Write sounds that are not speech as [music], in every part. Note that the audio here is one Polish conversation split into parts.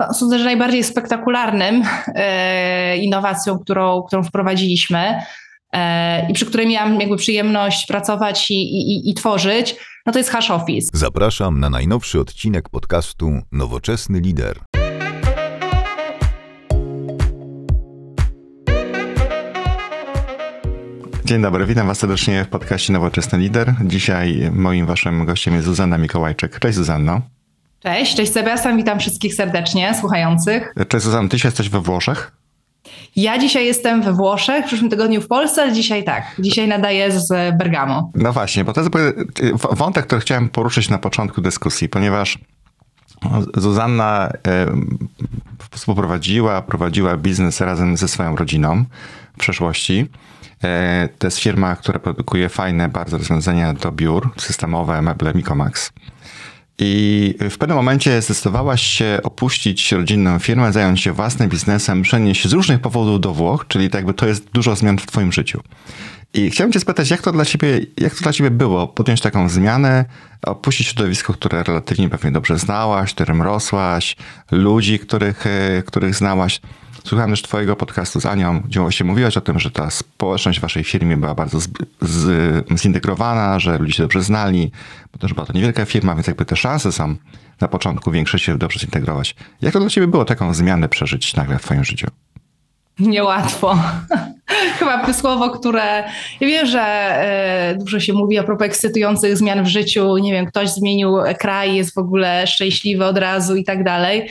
no, sądzę, że najbardziej spektakularnym e, innowacją, którą, którą wprowadziliśmy e, i przy której miałam jakby przyjemność pracować i, i, i tworzyć, no to jest Hash Office. Zapraszam na najnowszy odcinek podcastu Nowoczesny Lider. Dzień dobry, witam Was serdecznie w podcaście Nowoczesny Lider. Dzisiaj moim Waszym gościem jest Zuzanna Mikołajczyk. Cześć Zuzanno. Cześć, cześć Sebastian, witam wszystkich serdecznie słuchających. Cześć Zuzanna, Ty się jesteś we Włoszech? Ja dzisiaj jestem we Włoszech, w przyszłym tygodniu w Polsce, ale dzisiaj tak. Dzisiaj nadaję z Bergamo. No właśnie, bo to jest wątek, który chciałem poruszyć na początku dyskusji, ponieważ Zuzanna współprowadziła, prowadziła biznes razem ze swoją rodziną w przeszłości. E, to jest firma, która produkuje fajne bardzo rozwiązania do biur, systemowe, meble Mikomax. I w pewnym momencie zdecydowałaś się opuścić rodzinną firmę, zająć się własnym biznesem, przenieść się z różnych powodów do Włoch, czyli tak jakby to jest dużo zmian w twoim życiu. I chciałem cię spytać, jak to dla ciebie, jak to dla ciebie było podjąć taką zmianę, opuścić środowisko, które relatywnie pewnie dobrze znałaś, w którym rosłaś, ludzi, których, e, których znałaś. Słuchałem też twojego podcastu z Anią, gdzie właśnie mówiłaś o tym, że ta społeczność w waszej firmie była bardzo z, z, zintegrowana, że ludzie się dobrze znali, bo też była to niewielka firma, więc jakby te szanse są na początku większe się dobrze zintegrować. Jak to dla ciebie było taką zmianę przeżyć nagle w twoim życiu? Niełatwo. [laughs] Chyba słowo, które ja wiem, że e, dużo się mówi a propos ekscytujących zmian w życiu. Nie wiem, ktoś zmienił kraj, jest w ogóle szczęśliwy od razu i tak dalej.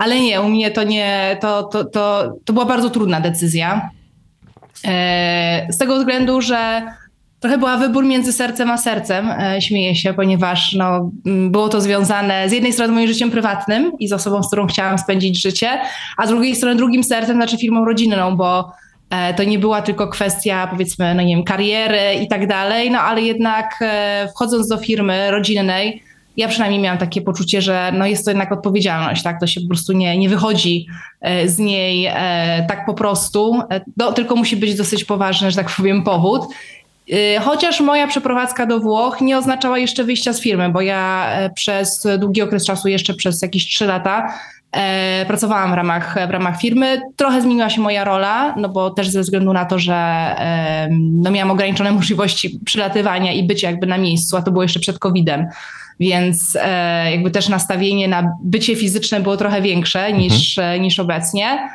Ale nie, u mnie to nie, to, to, to, to była bardzo trudna decyzja. E, z tego względu, że trochę była wybór między sercem a sercem, e, śmieję się, ponieważ no, było to związane z jednej strony moim życiem prywatnym i z osobą, z którą chciałam spędzić życie, a z drugiej strony drugim sercem, znaczy firmą rodzinną, bo e, to nie była tylko kwestia, powiedzmy, no nie wiem, kariery i tak dalej, no ale jednak wchodząc do firmy rodzinnej, ja przynajmniej miałam takie poczucie, że no jest to jednak odpowiedzialność, tak? To się po prostu nie, nie wychodzi e, z niej e, tak po prostu, no, tylko musi być dosyć poważny, że tak powiem, powód. Chociaż moja przeprowadzka do Włoch nie oznaczała jeszcze wyjścia z firmy, bo ja przez długi okres czasu, jeszcze przez jakieś trzy lata, E, pracowałam w ramach, w ramach firmy. Trochę zmieniła się moja rola, no bo też ze względu na to, że e, no miałam ograniczone [laughs] możliwości przylatywania i bycia jakby na miejscu, a to było jeszcze przed COVID-em więc e, jakby też nastawienie na bycie fizyczne było trochę większe niż, mhm. Niż obecnie.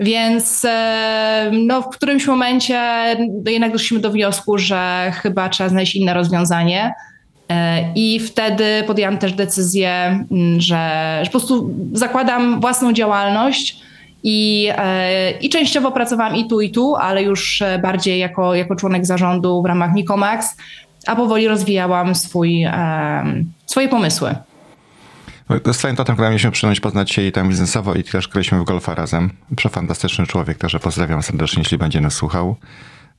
Więc e, no, w którymś momencie jednak doszliśmy do wniosku, że chyba trzeba znaleźć inne rozwiązanie. I wtedy podjęłam też decyzję, że, że po prostu zakładam własną działalność i, i częściowo pracowałam i tu, i tu, ale już bardziej jako, jako członek zarządu w ramach Nikomax a powoli rozwijałam swój, swoje pomysły. To jest fajne to, którym mieliśmy przyjemność poznać się i tam biznesowo i też graliśmy w golfa razem. Przefantastyczny człowiek, także pozdrawiam serdecznie, jeśli będzie nas słuchał.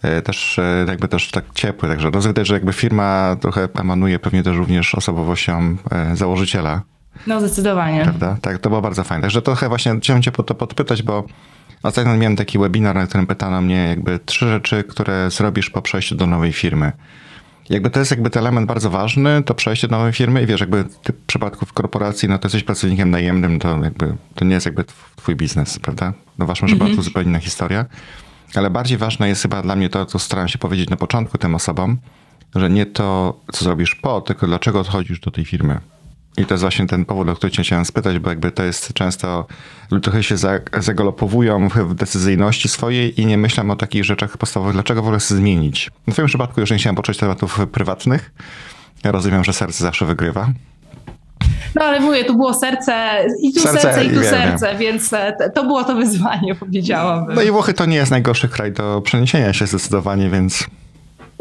E, też e, jakby też tak ciepły, także rozumiem, że jakby firma trochę emanuje pewnie też również osobowością e, założyciela. No zdecydowanie. Prawda? Tak, to było bardzo fajne. Także trochę właśnie chciałem cię po to podpytać, bo ostatnio miałem taki webinar, na którym pytano mnie jakby trzy rzeczy, które zrobisz po przejściu do nowej firmy jakby to jest jakby ten element bardzo ważny, to przejście do nowej firmy i wiesz, jakby w przypadku w korporacji, no to jesteś pracownikiem najemnym, to jakby to nie jest jakby twój biznes, prawda? No w waszym mm -hmm. przypadku zupełnie inna historia. Ale bardziej ważne jest chyba dla mnie to, co staram się powiedzieć na początku tym osobom, że nie to, co zrobisz po, tylko dlaczego odchodzisz do tej firmy. I to jest właśnie ten powód, o który cię chciałem spytać, bo jakby to jest często, trochę się zagolopowują w decyzyjności swojej i nie myślą o takich rzeczach podstawowych, dlaczego w ogóle chcę zmienić. W twoim przypadku już nie chciałem począć tematów prywatnych. Ja rozumiem, że serce zawsze wygrywa. No ale mówię, tu było serce i tu serce, serce i tu wiem, serce, wiem. więc e, to było to wyzwanie, [laughs] powiedziałabym. No i Włochy to nie jest najgorszy kraj do przeniesienia się zdecydowanie, więc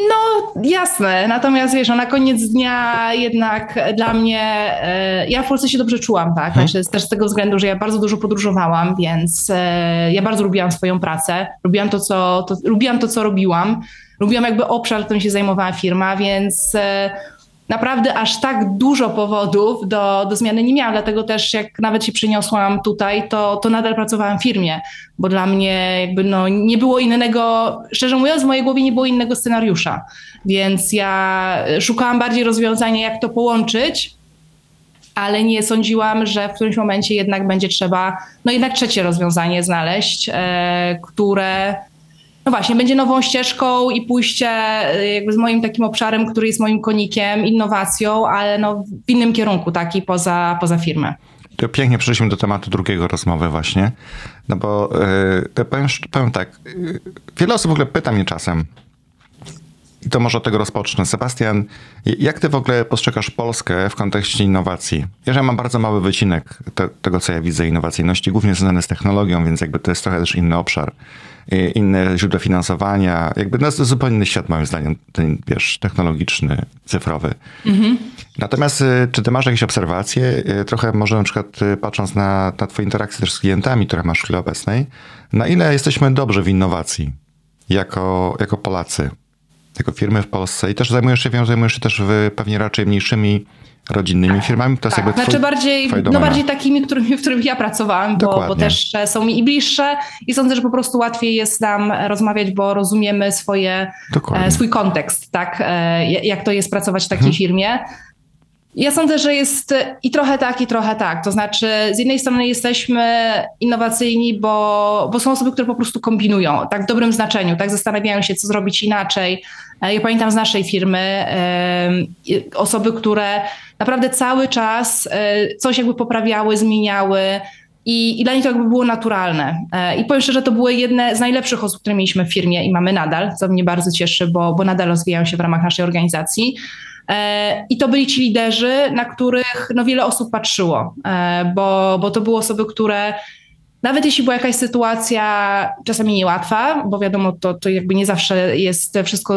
no, jasne. Natomiast wiesz, no, na koniec dnia jednak dla mnie, e, ja w Polsce się dobrze czułam, tak? Hmm. Znaczy, też z tego względu, że ja bardzo dużo podróżowałam, więc e, ja bardzo lubiłam swoją pracę. Lubiłam to, co, to, lubiłam to, co robiłam. Lubiłam jakby obszar, którym się zajmowała firma, więc e, naprawdę aż tak dużo powodów do, do zmiany nie miałam, dlatego też jak nawet się przyniosłam tutaj, to, to nadal pracowałam w firmie, bo dla mnie jakby no, nie było innego, szczerze mówiąc w mojej głowie nie było innego scenariusza, więc ja szukałam bardziej rozwiązania, jak to połączyć, ale nie sądziłam, że w którymś momencie jednak będzie trzeba, no jednak trzecie rozwiązanie znaleźć, e, które no właśnie, będzie nową ścieżką i pójście e, jakby z moim takim obszarem, który jest moim konikiem, innowacją, ale no w innym kierunku, taki poza, poza firmę. To pięknie przeszliśmy do tematu drugiego rozmowy właśnie, no bo yy, powiem, powiem tak, yy, wiele osób w ogóle pyta mnie czasem, i to może od tego rozpocznę. Sebastian, jak ty w ogóle postrzegasz Polskę w kontekście innowacji? Ja mam bardzo mały wycinek te, tego, co ja widzę innowacyjności, głównie związane z technologią, więc jakby to jest trochę też inny obszar, inne źródła finansowania. Jakby no, to zupełnie inny świat moim zdaniem, ten wiesz, technologiczny, cyfrowy. Mhm. Natomiast y, czy ty masz jakieś obserwacje? Y, trochę może na przykład y, patrząc na, na twoje interakcje też z klientami, które masz w chwili obecnej, na ile jesteśmy dobrze w innowacji jako, jako Polacy? jako firmy w Polsce i też zajmujesz się, wiem, zajmujesz się też w pewnie raczej mniejszymi rodzinnymi firmami? To tak, jest jakby znaczy bardziej, no bardziej takimi, którymi, w których ja pracowałam, bo, bo, też są mi i bliższe i sądzę, że po prostu łatwiej jest nam rozmawiać, bo rozumiemy swoje, e, swój kontekst, tak, e, jak to jest pracować w takiej mhm. firmie. Ja sądzę, że jest i trochę tak, i trochę tak. To znaczy, z jednej strony jesteśmy innowacyjni, bo, bo są osoby, które po prostu kombinują, tak w dobrym znaczeniu, tak zastanawiają się, co zrobić inaczej. Ja pamiętam z naszej firmy osoby, które naprawdę cały czas e, coś jakby poprawiały, zmieniały. I, I, dla nich to jakby było naturalne. E, I powiem szczerze, to były jedne z najlepszych osób, które mieliśmy w firmie i mamy nadal, co mnie bardzo cieszy, bo, bo nadal rozwijają się w ramach naszej organizacji. E, I to byli ci liderzy, na których no, wiele osób patrzyło, bo, bo to były osoby, które nawet jeśli była jakaś sytuacja czasami niełatwa, bo wiadomo, to, to jakby nie zawsze jest wszystko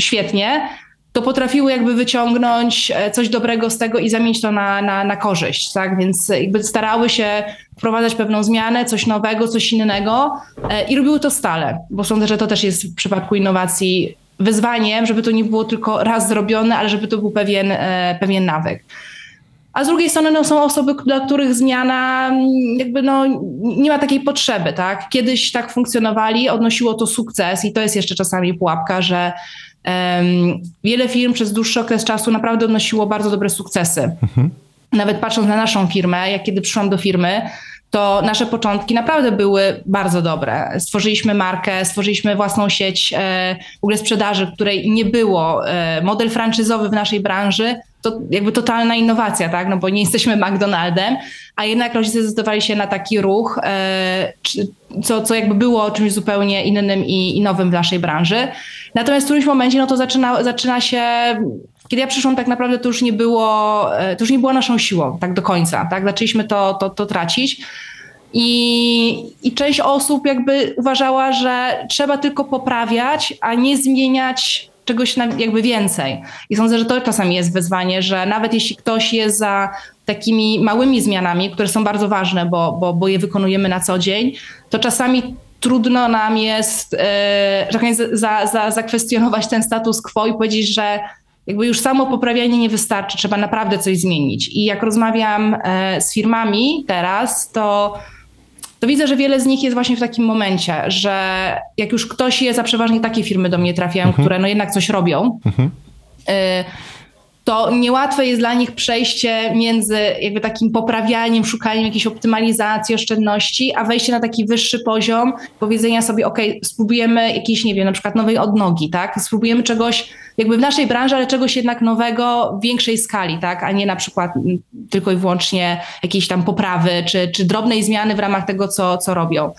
świetnie, to potrafiły jakby wyciągnąć e, coś dobrego z tego i zamienić to na, na, na korzyść, tak? Więc jakby starały się wprowadzać pewną zmianę, coś nowego, coś innego i robiły to stale, bo sądzę, że to też jest w przypadku innowacji wyzwaniem, żeby to nie było tylko raz zrobione, ale żeby to był pewien, e, pewien nawyk. A z drugiej strony no, są osoby, dla których zmiana mm, jakby no, nie ma takiej potrzeby. Tak? Kiedyś tak funkcjonowali, odnosiło to sukces i to jest jeszcze czasami pułapka, że wiele firm przez dłuższy okres czasu naprawdę odnosiło bardzo dobre sukcesy. Mhm. Nawet patrząc na naszą firmę, jak kiedy przyszłam do firmy, to nasze początki naprawdę były bardzo dobre. Stworzyliśmy markę, stworzyliśmy własną sieć e, w ogóle sprzedaży, której nie było. E, model franczyzowy w naszej branży to jakby totalna innowacja, tak? No bo nie jesteśmy McDonaldem, a jednak rodzice zdecydowali się na taki ruch, e, co, co jakby było czymś zupełnie innym i, i nowym w naszej branży. Natomiast w którymś momencie no to zaczyna, zaczyna się kiedy ja przyszłam, tak naprawdę to już nie było, e, to już nie było naszą siłą, tak do końca, tak? Zaczęliśmy to, to, to tracić. I, I część osób jakby uważała, że trzeba tylko poprawiać, a nie zmieniać czegoś jakby więcej. I sądzę, że to czasami jest wyzwanie, że nawet jeśli ktoś jest za takimi małymi zmianami, które są bardzo ważne, bo, bo, bo je wykonujemy na co dzień, to czasami trudno nam jest e, za, za, zakwestionować ten status quo i powiedzieć, że jakby już samo poprawianie nie wystarczy, trzeba naprawdę coś zmienić. I jak rozmawiam e, z firmami teraz, to, to widzę, że wiele z nich jest właśnie w takim momencie, że jak już ktoś jest, a przeważnie takie firmy do mnie trafiają, mhm. które no jednak coś robią, mhm. E, to niełatwe jest dla nich przejście między jakby takim poprawianiem, szukaniem jakiejś optymalizacji, oszczędności, a wejście na taki wyższy poziom, powiedzenia sobie, ok, spróbujemy jakiejś, nie wiem, na przykład nowej odnogi, tak? Spróbujemy czegoś jakby w naszej branży, ale czegoś jednak nowego w większej skali, tak? A nie na przykład tylko i wyłącznie jakiejś tam poprawy, czy, czy drobnej zmiany w ramach tego, co, co robią.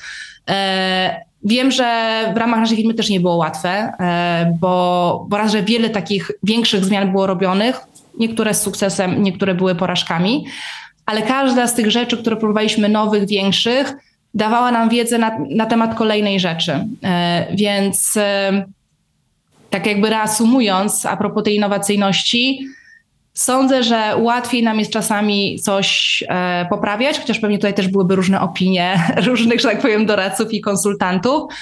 E, Wiem, że w ramach naszej firmy też nie było łatwe, e, bo, bo raz, że wiele takich większych zmian było robionych, niektóre z sukcesem, niektóre były porażkami, ale każda z tych rzeczy, które próbowaliśmy nowych, większych, dawała nam wiedzę na, na temat kolejnej rzeczy. E, więc e, tak jakby reasumując, a propos tej innowacyjności, Sądzę, że łatwiej nam jest czasami coś e, poprawiać, chociaż pewnie tutaj też byłyby różne opinie [laughs] różnych, że tak powiem, doradców i konsultantów,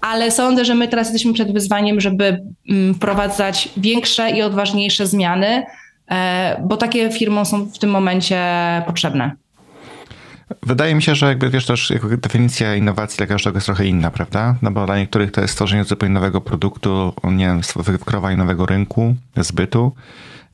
ale sądzę, że my teraz jesteśmy przed wyzwaniem, żeby mm, wprowadzać większe i odważniejsze zmiany, e, bo takie firmom są w tym momencie potrzebne. Wydaje mi się, że jakby wiesz też definicja innowacji dla każdego jest trochę inna, prawda? No bo dla niektórych to jest stworzenie zupełnie nowego produktu, nie wiem, wykrowanie nowego rynku, zbytu.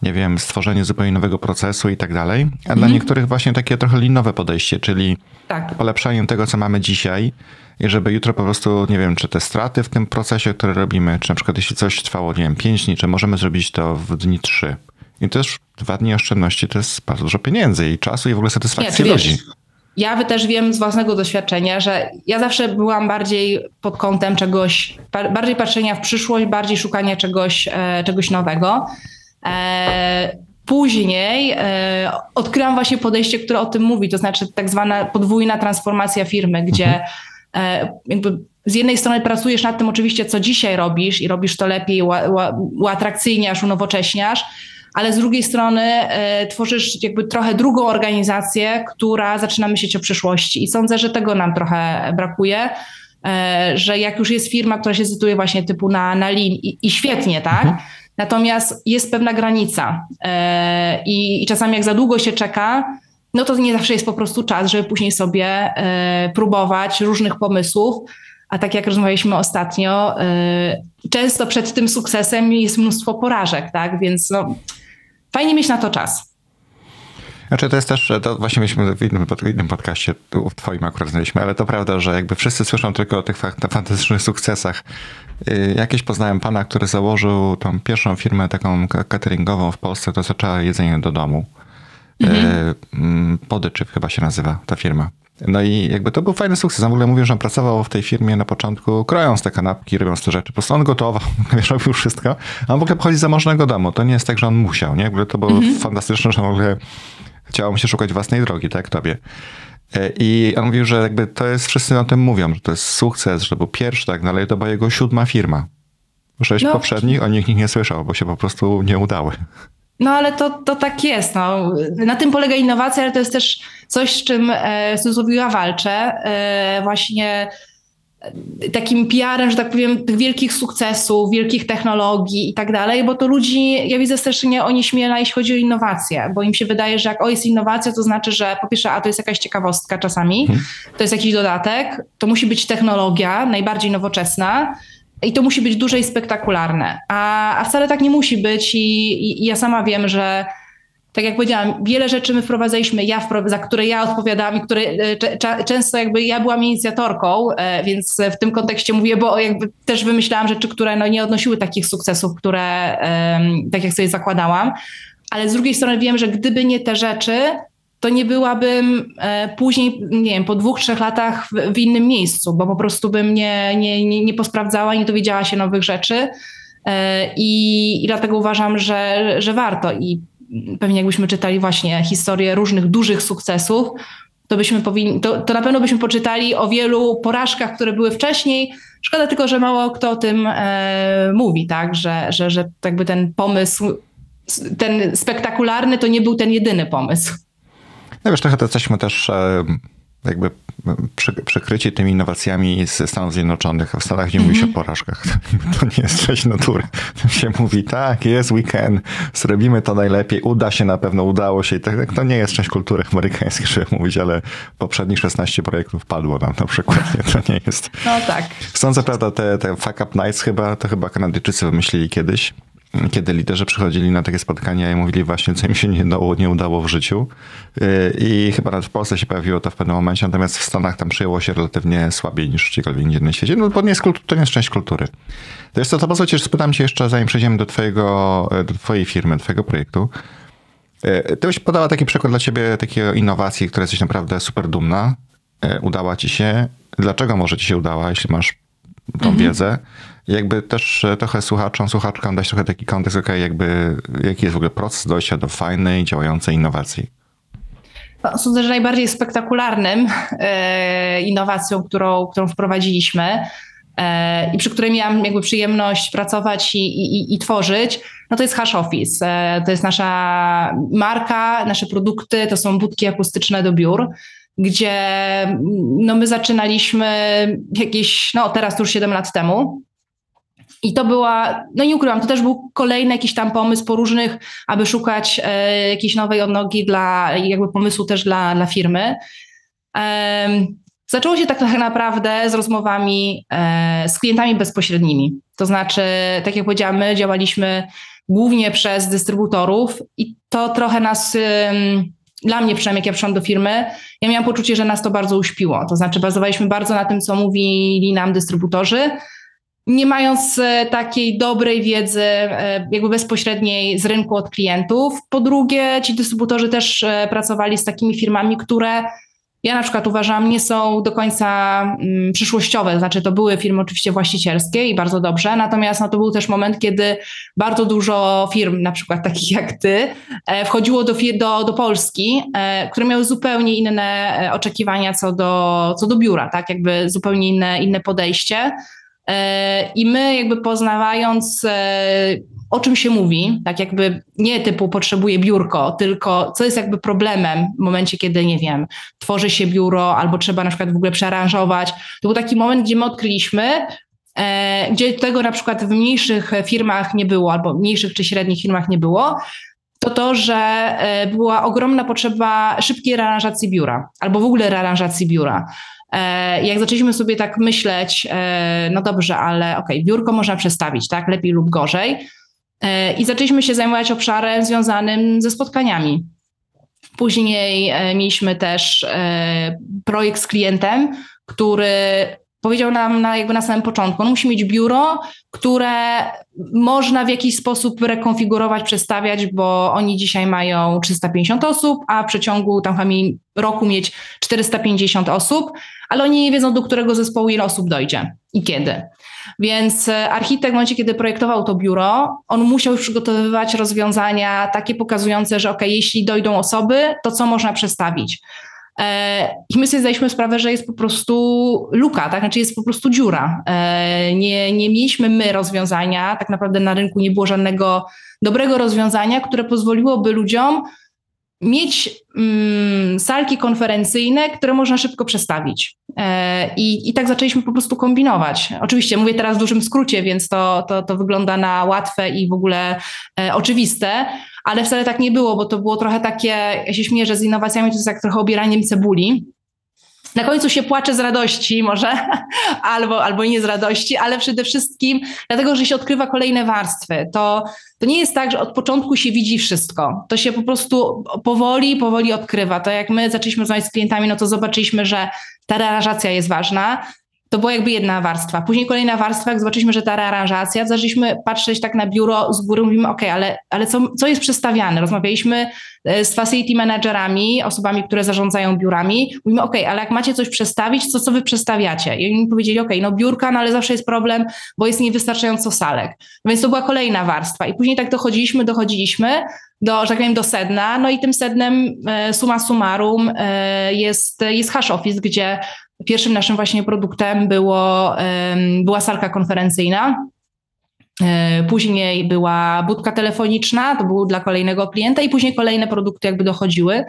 Nie wiem, stworzenie zupełnie nowego procesu i tak dalej, a dla niektórych właśnie takie trochę linowe podejście, czyli Tak. polepszaniem tego, co mamy dzisiaj i żeby jutro po prostu, nie wiem, czy te straty w tym procesie, które robimy, czy na przykład jeśli coś trwało, nie wiem, 5 dni, czy możemy zrobić to w dni 3. I też dwa dni oszczędności to jest bardzo dużo pieniędzy i czasu i w ogóle Nie, satysfakcji wiesz, ludzi. ja też wiem z własnego doświadczenia, że ja zawsze byłam bardziej pod kątem czegoś, ba- bardziej patrzenia w przyszłość, bardziej szukania czegoś, e, czegoś nowego. E, później e, odkryłam właśnie podejście, które o tym mówi, to znaczy tak zwana podwójna transformacja firmy, gdzie e, jakby z jednej strony pracujesz nad tym oczywiście, co dzisiaj robisz i robisz to lepiej, ua, ua, uatrakcyjniasz, unowocześniasz, ale z drugiej strony e, tworzysz jakby trochę drugą organizację, która zaczyna myśleć o przyszłości. I sądzę, że tego nam trochę brakuje, e, że jak już jest firma, która się zdecyduje właśnie typu na, na lean i, i świetnie, tak? Natomiast jest pewna granica e, i, czasami jak za długo się czeka, no to nie zawsze jest po prostu czas, żeby później sobie e, próbować różnych pomysłów. A tak jak rozmawialiśmy ostatnio, e, często przed tym sukcesem jest mnóstwo porażek, tak? Więc no, fajnie mieć na to czas. Znaczy to jest też, to właśnie myśmy w innym, pod- innym podcaście, w twoim akurat znaliśmy, ale to prawda, że jakby wszyscy słyszą tylko o tych fa- fantastycznych sukcesach. Y, Jakieś poznałem pana, który założył tą pierwszą firmę taką cateringową w Polsce, to zaczęła jedzenie do domu. Mhm. Podyczyw chyba się nazywa ta firma. No i jakby to był fajny sukces. On w ogóle mówił, że on pracował w tej firmie na początku, krojąc te kanapki, robiąc te rzeczy. Po prostu on gotował, [laughs] wiesz, robił wszystko. A on w ogóle pochodzi z zamożnego domu. To nie jest tak, że on musiał, nie? W ogóle to było fantastyczne, że w ogóle chciało mu się szukać własnej drogi, tak, tobie. I on mówił, że jakby to jest, wszyscy o tym mówią, że to jest sukces, że to był pierwszy, tak, ale to była jego siódma firma. Sześć No. poprzednich, o nich nikt nie słyszał, bo się po prostu nie udały. No ale to, to tak jest. No. Na tym polega innowacja, ale to jest też coś, z czym e, cudzysłowie ja walczę. E, właśnie takim PR-em, że tak powiem, tych wielkich sukcesów, wielkich technologii i tak dalej, bo to ludzi, ja widzę strasznie oni śmiela, jeśli chodzi o innowacje, bo im się wydaje, że jak o jest innowacja, to znaczy, że po pierwsze, a to jest jakaś ciekawostka czasami, to jest jakiś dodatek, to musi być technologia najbardziej nowoczesna, i to musi być duże i spektakularne. A, a wcale tak nie musi być, i, i, i ja sama wiem, że tak jak powiedziałam, wiele rzeczy my wprowadzaliśmy, ja za które ja odpowiadałam i które e, często jakby ja byłam inicjatorką, e, więc w tym kontekście mówię, bo jakby też wymyślałam rzeczy, które no nie odnosiły takich sukcesów, które tak jak sobie zakładałam. Ale z drugiej strony wiem, że gdyby nie te rzeczy, to nie byłabym e, później, nie wiem, po dwóch, trzech latach w, innym miejscu, bo po prostu bym nie, nie, nie, nie posprawdzała, nie dowiedziała się nowych rzeczy. I, I dlatego uważam, że, że warto. I pewnie jakbyśmy czytali właśnie historię różnych dużych sukcesów, to byśmy powinni, to, to na pewno byśmy poczytali o wielu porażkach, które były wcześniej. Szkoda tylko, że mało kto o tym e, mówi, tak, że, że, że jakby ten pomysł, ten spektakularny to nie był ten jedyny pomysł. No wiesz, trochę to jesteśmy też e, jakby przy, przykryci tymi innowacjami ze Stanów Zjednoczonych, a w Stanach nie mówi się o porażkach. [laughs] To nie jest część natury. Tam się mówi, tak, jest weekend, zrobimy to najlepiej, uda się na pewno, udało się. I tak, tak, to nie jest część kultury amerykańskiej, żeby mówić, ale poprzednich 16 projektów padło nam na przykład. Nie, [laughs] to nie jest. No tak. Sądzę, prawda, te, te fuck up nights chyba, to chyba Kanadyjczycy wymyślili kiedyś, kiedy liderzy przychodzili na takie spotkania i mówili właśnie, co im się nie udało, nie udało w życiu. Yy, I chyba nawet w Polsce się pojawiło to w pewnym momencie, natomiast w Stanach tam przyjęło się relatywnie słabiej niż gdziekolwiek indziej na świecie, no bo nie jest, kultu- to nie jest część kultury. To jest to, to pozwólcie, że spytam cię jeszcze, zanim przejdziemy do twojego, do twojej firmy, twojego projektu. Yy, Ty byś podała taki przykład dla ciebie takiej innowacji, która jesteś naprawdę super dumna. Yy, Udała ci się. Dlaczego może ci się udała, jeśli masz tą wiedzę? Jakby też e, trochę słuchaczom, słuchaczkom dać trochę taki kontekst, okay, jakby jaki jest w ogóle proces dojścia do fajnej, działającej innowacji. No, Sądzę, że najbardziej spektakularnym e, innowacją, którą, którą wprowadziliśmy e, i przy której miałam jakby przyjemność pracować i, i, i tworzyć, no to jest Hash Office. To jest nasza marka, nasze produkty, to są budki akustyczne do biur, gdzie no, my zaczynaliśmy jakieś, no teraz już 7 lat temu. I to była, no nie ukrywam, to też był kolejny jakiś tam pomysł po różnych, aby szukać e, jakiejś nowej odnogi dla, jakby pomysłu też dla, dla firmy. Em, zaczęło się tak naprawdę z rozmowami e, z klientami bezpośrednimi. To znaczy, tak jak powiedziałam, my działaliśmy głównie przez dystrybutorów i to trochę nas, dla mnie przynajmniej jak ja przyszłam do firmy, ja miałam poczucie, że nas to bardzo uśpiło. To znaczy bazowaliśmy bardzo na tym, co mówili nam dystrybutorzy, nie mając e, takiej dobrej wiedzy, e, jakby bezpośredniej z rynku od klientów. Po drugie, ci dystrybutorzy też e, pracowali z takimi firmami, które ja na przykład uważam, nie są do końca mm, przyszłościowe. Znaczy, to były firmy oczywiście właścicielskie i bardzo dobrze, natomiast no, to był też moment, kiedy bardzo dużo firm, na przykład takich jak ty, wchodziło do, do, do Polski, które miały zupełnie inne oczekiwania co do, co do biura, tak? Jakby zupełnie inne, inne podejście. E, I my jakby poznawając e, o czym się mówi, tak jakby nie typu potrzebuję biurko, tylko co jest jakby problemem w momencie, kiedy, nie wiem, tworzy się biuro albo trzeba na przykład w ogóle przearanżować. To był taki moment, gdzie my odkryliśmy, e, gdzie tego na przykład w mniejszych firmach nie było, albo mniejszych czy średnich firmach nie było, to to, że była ogromna potrzeba szybkiej rearanżacji biura, albo w ogóle rearanżacji biura. E, jak zaczęliśmy sobie tak myśleć, e, no dobrze, ale okej, okay, biurko można przestawić, tak, lepiej lub gorzej. E, I zaczęliśmy się zajmować obszarem związanym ze spotkaniami. Później mieliśmy też projekt z klientem, który powiedział nam na, jakby na samym początku, on musi mieć biuro, które można w jakiś sposób rekonfigurować, przestawiać, bo oni dzisiaj mają 350 osób, a w przeciągu tam roku mieć 450 osób, ale oni nie wiedzą, do którego zespołu ile osób dojdzie i kiedy. Więc e, architekt w momencie, kiedy projektował to biuro, on musiał przygotowywać rozwiązania takie pokazujące, że ok, jeśli dojdą osoby, to co można przestawić. E, I my sobie zdaliśmy sprawę, że jest po prostu luka, tak? Znaczy jest po prostu dziura. E, nie, nie mieliśmy my rozwiązania, tak naprawdę na rynku nie było żadnego dobrego rozwiązania, które pozwoliłoby ludziom mieć mm, salki konferencyjne, które można szybko przestawić. E, i, I tak zaczęliśmy po prostu kombinować. Oczywiście mówię teraz w dużym skrócie, więc to, to, to wygląda na łatwe i w ogóle e, oczywiste, ale wcale tak nie było, bo to było trochę takie, ja się śmieję, że z innowacjami to jest jak trochę obieraniem cebuli. Na końcu się płacze z radości może, [laughs] albo, albo nie z radości, ale przede wszystkim dlatego, że się odkrywa kolejne warstwy. To, to nie jest tak, że od początku się widzi wszystko. To się po prostu powoli, powoli odkrywa. To jak my zaczęliśmy rozmawiać z klientami, no to zobaczyliśmy, że ta rearanżacja jest ważna, to była jakby jedna warstwa. Później kolejna warstwa, jak zobaczyliśmy, że ta rearanżacja, zaczęliśmy patrzeć tak na biuro z góry, mówimy, ok, ale, ale co, co jest przestawiane? Rozmawialiśmy e, z facility managerami, osobami, które zarządzają biurami. Mówimy, ok, ale jak macie coś przestawić, to co wy przestawiacie? I oni powiedzieli, ok, no biurka, no ale zawsze jest problem, bo jest niewystarczająco salek. Więc to była kolejna warstwa. I później tak dochodziliśmy, dochodziliśmy do, że tak powiem, do sedna. No i tym sednem e, suma summarum e, jest, jest Hash Office, gdzie Pierwszym naszym właśnie produktem było, była salka konferencyjna. E, później była budka telefoniczna, to był dla kolejnego klienta i później kolejne produkty jakby dochodziły.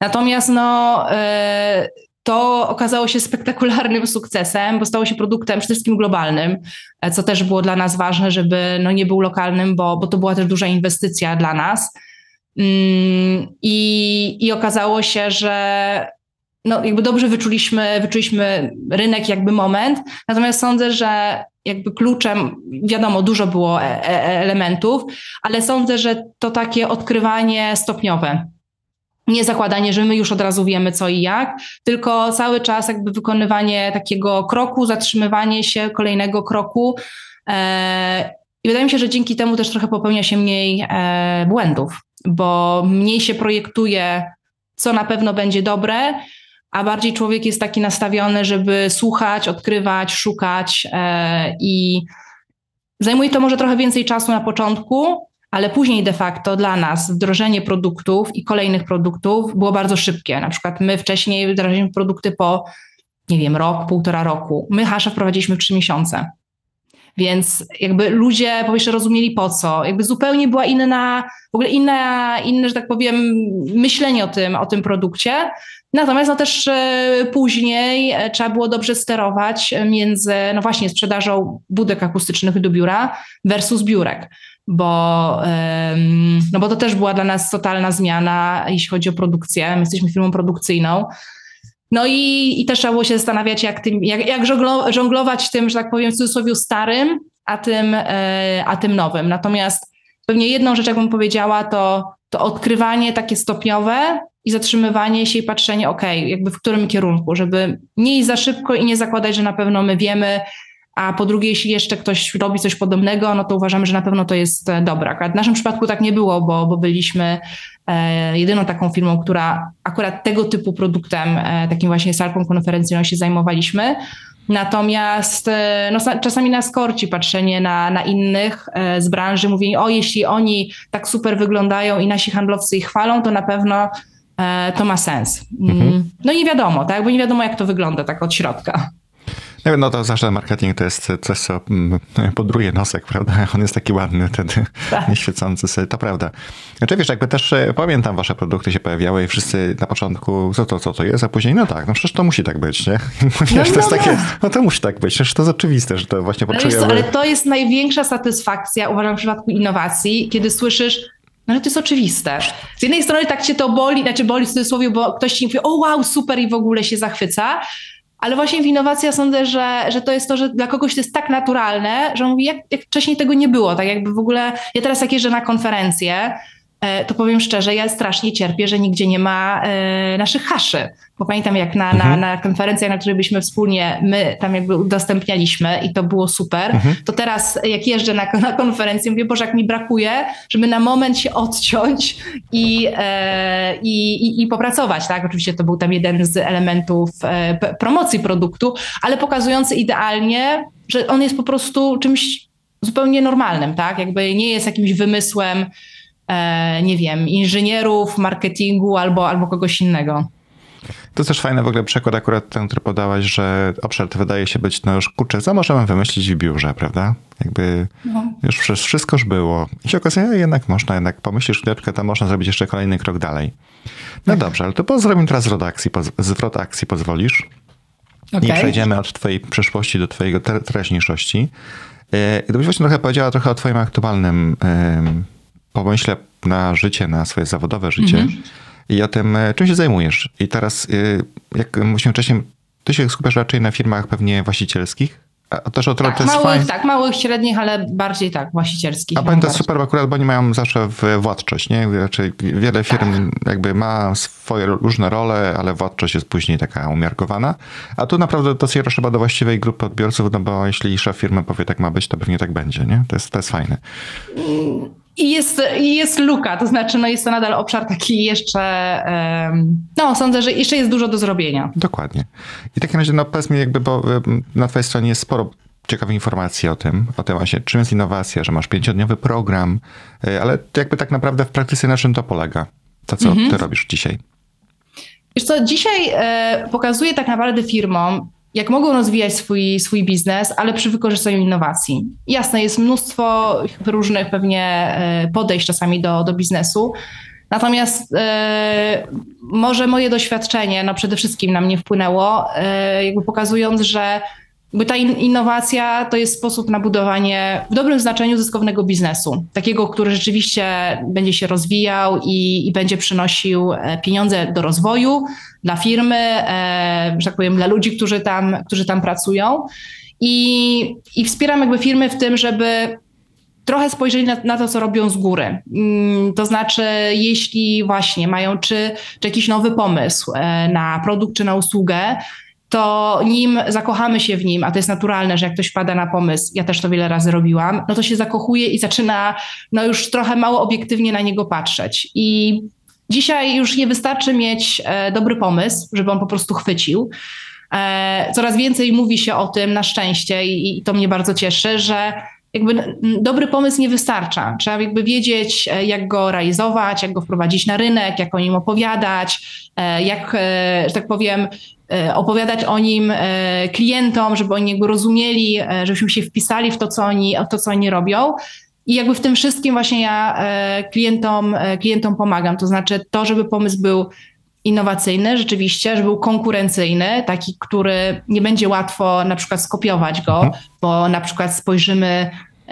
Natomiast no, e, to okazało się spektakularnym sukcesem, bo stało się produktem przede wszystkim globalnym, e, co też było dla nas ważne, żeby no nie był lokalnym, bo, bo to była też duża inwestycja dla nas. Mm, I, I okazało się, że no, jakby dobrze wyczuliśmy, wyczuliśmy rynek, jakby moment. Natomiast sądzę, że jakby kluczem, wiadomo, dużo było e, e, elementów, ale sądzę, że to takie odkrywanie stopniowe. Nie zakładanie, że my już od razu wiemy co i jak, tylko cały czas jakby wykonywanie takiego kroku, zatrzymywanie się kolejnego kroku. E, I wydaje mi się, że dzięki temu też trochę popełnia się mniej błędów, bo mniej się projektuje, co na pewno będzie dobre, a bardziej człowiek jest taki nastawiony, żeby słuchać, odkrywać, szukać e, i zajmuje to może trochę więcej czasu na początku, ale później de facto dla nas wdrożenie produktów i kolejnych produktów było bardzo szybkie. Na przykład my wcześniej wdrażaliśmy produkty po, nie wiem, rok, półtora roku. My Hasza wprowadziliśmy w trzy miesiące. Więc jakby ludzie po pierwsze rozumieli po co, jakby zupełnie była inna, w ogóle inna, inne, że tak powiem, myślenie o tym, o tym produkcie. Natomiast no też e, później e, trzeba było dobrze sterować między, no właśnie, sprzedażą budek akustycznych do biura versus biurek bo, no bo to też była dla nas totalna zmiana, jeśli chodzi o produkcję. My jesteśmy firmą produkcyjną. No i, i też trzeba było się zastanawiać, jak, tym, jak, jak żonglować tym, że tak powiem, w cudzysłowie starym, a tym, e, a tym nowym. Natomiast pewnie jedną rzecz, jakbym powiedziała, to, to odkrywanie takie stopniowe i zatrzymywanie się i patrzenie, ok, jakby w którym kierunku, żeby nie iść za szybko i nie zakładać, że na pewno my wiemy, a po drugie, jeśli jeszcze ktoś robi coś podobnego, no to uważamy, że na pewno to jest e, dobre. Akurat w naszym przypadku tak nie było, bo, bo byliśmy e, jedyną taką firmą, która akurat tego typu produktem, e, takim właśnie salką konferencyjną się zajmowaliśmy. Natomiast e, no, czasami nas korci patrzenie na, na innych e, z branży, mówienie, o jeśli oni tak super wyglądają i nasi handlowcy ich chwalą, to na pewno to ma sens. Mm, mhm. No i nie wiadomo, tak? Bo nie wiadomo, jak to wygląda tak od środka. No, no to zawsze marketing to jest coś, co mm, podruje nosek, prawda? [laughs] On jest taki ładny wtedy, tak. nieświecący sobie, to prawda. Znaczy wiesz, jakby też e, pamiętam, wasze produkty się pojawiały i wszyscy na początku, co to, co to jest, a później, no tak, no przecież to musi tak być, nie? [laughs] Wiesz, no, to jest no, takie, no. no to musi tak być, przecież to jest oczywiste, że to właśnie potrzebujemy. Ale, ale to jest największa satysfakcja, uważam, w przypadku innowacji, kiedy słyszysz, no ale to jest oczywiste. Z jednej strony tak cię to boli, znaczy boli w cudzysłowie, bo ktoś ci mówi, o wow, super i w ogóle się zachwyca, ale właśnie w innowacja sądzę, że, że to jest to, że dla kogoś to jest tak naturalne, że on mówi, jak, jak wcześniej tego nie było, tak jakby w ogóle, ja teraz jak jeżdżę na konferencję, E, to powiem szczerze, ja strasznie cierpię, że nigdzie nie ma e, naszych haszy. Bo pamiętam, jak na, mhm. na, na konferencjach, na której byśmy wspólnie, my tam jakby udostępnialiśmy i to było super, mhm. to teraz jak jeżdżę na, na konferencję, mówię, Boże, jak mi brakuje, żeby na moment się odciąć i, e, i, i, i, popracować, tak? Oczywiście to był tam jeden z elementów e, promocji produktu, ale pokazujący idealnie, że on jest po prostu czymś zupełnie normalnym, tak? Jakby nie jest jakimś wymysłem, E, nie wiem, inżynierów, marketingu albo, albo kogoś innego. To też fajny w ogóle przykład akurat ten, który podałaś, że obszar wydaje się być, no już kurczę, co możemy wymyślić w biurze, prawda? Jakby no. już wszystko już było. I się okazuje, jednak można, jednak pomyślisz chwileczkę, to można zrobić jeszcze kolejny krok dalej. No tak. dobrze, ale to zrobimy teraz zwrot akcji, zwrot akcji pozwolisz? Okay. I przejdziemy od twojej przeszłości do twojego teraźniejszości. E, gdybyś właśnie trochę powiedziała trochę o twoim aktualnym pomyślę na życie, na swoje zawodowe życie mhm. i o tym, e, czym się zajmujesz. I teraz, e, jak mówiłem wcześniej, ty się skupiasz raczej na firmach pewnie właścicielskich, a też o tak, małych, tak, małych, średnich, ale bardziej tak, właścicielskich. A pamiętam, super akurat, bo oni mają zawsze władczość, nie? Raczej wiele firm tak. jakby ma swoje różne role, ale władczość jest później taka umiarkowana. A tu naprawdę docierasz chyba do właściwej grupy odbiorców, no bo jeśli szef firmy powie tak ma być, to pewnie tak będzie, nie? To jest, to jest fajne. Mm, i jest, I jest luka, to znaczy no jest to nadal obszar taki jeszcze, no sądzę, że jeszcze jest dużo do zrobienia. Dokładnie. I w takim razie, no powiedz mi jakby, bo na twojej stronie jest sporo ciekawych informacji o tym, o tym właśnie, czym jest innowacja, że masz pięciodniowy program, e, ale jakby tak naprawdę w praktyce na czym to polega? To, co mhm. ty robisz dzisiaj? Wiesz co, dzisiaj e, pokazuję tak naprawdę firmom, jak mogą rozwijać swój, swój biznes, ale przy wykorzystaniu innowacji. Jasne, jest mnóstwo różnych pewnie e, podejść czasami do, do biznesu. Natomiast e, może moje doświadczenie no przede wszystkim na mnie wpłynęło, e, jakby pokazując, że bo ta innowacja to jest sposób na budowanie w dobrym znaczeniu zyskownego biznesu. Takiego, który rzeczywiście będzie się rozwijał i, i będzie przynosił e, pieniądze do rozwoju dla firmy, e, że tak powiem, dla ludzi, którzy tam, którzy tam pracują. I, I wspieram jakby firmy w tym, żeby trochę spojrzeli na, na, to, co robią z góry. Mm, to znaczy, jeśli właśnie mają czy, czy jakiś nowy pomysł e, na produkt czy na usługę, to nim zakochamy się w nim, a to jest naturalne, że jak ktoś wpada na pomysł, ja też to wiele razy robiłam, no to się zakochuje i zaczyna no już trochę mało obiektywnie na niego patrzeć. I dzisiaj już nie wystarczy mieć e, dobry pomysł, żeby on po prostu chwycił. E, coraz więcej mówi się o tym na szczęście i, to mnie bardzo cieszy, że jakby dobry pomysł nie wystarcza. Trzeba jakby wiedzieć, e, jak go realizować, jak go wprowadzić na rynek, jak o nim opowiadać, jak, że tak powiem, opowiadać o nim klientom, żeby oni jakby rozumieli, żebyśmy się wpisali w to, co oni, w to, co oni robią. I jakby w tym wszystkim właśnie ja klientom, klientom pomagam. To znaczy to, żeby pomysł był innowacyjny rzeczywiście, żeby był konkurencyjny, taki, który nie będzie łatwo na przykład skopiować go, mhm. bo na przykład spojrzymy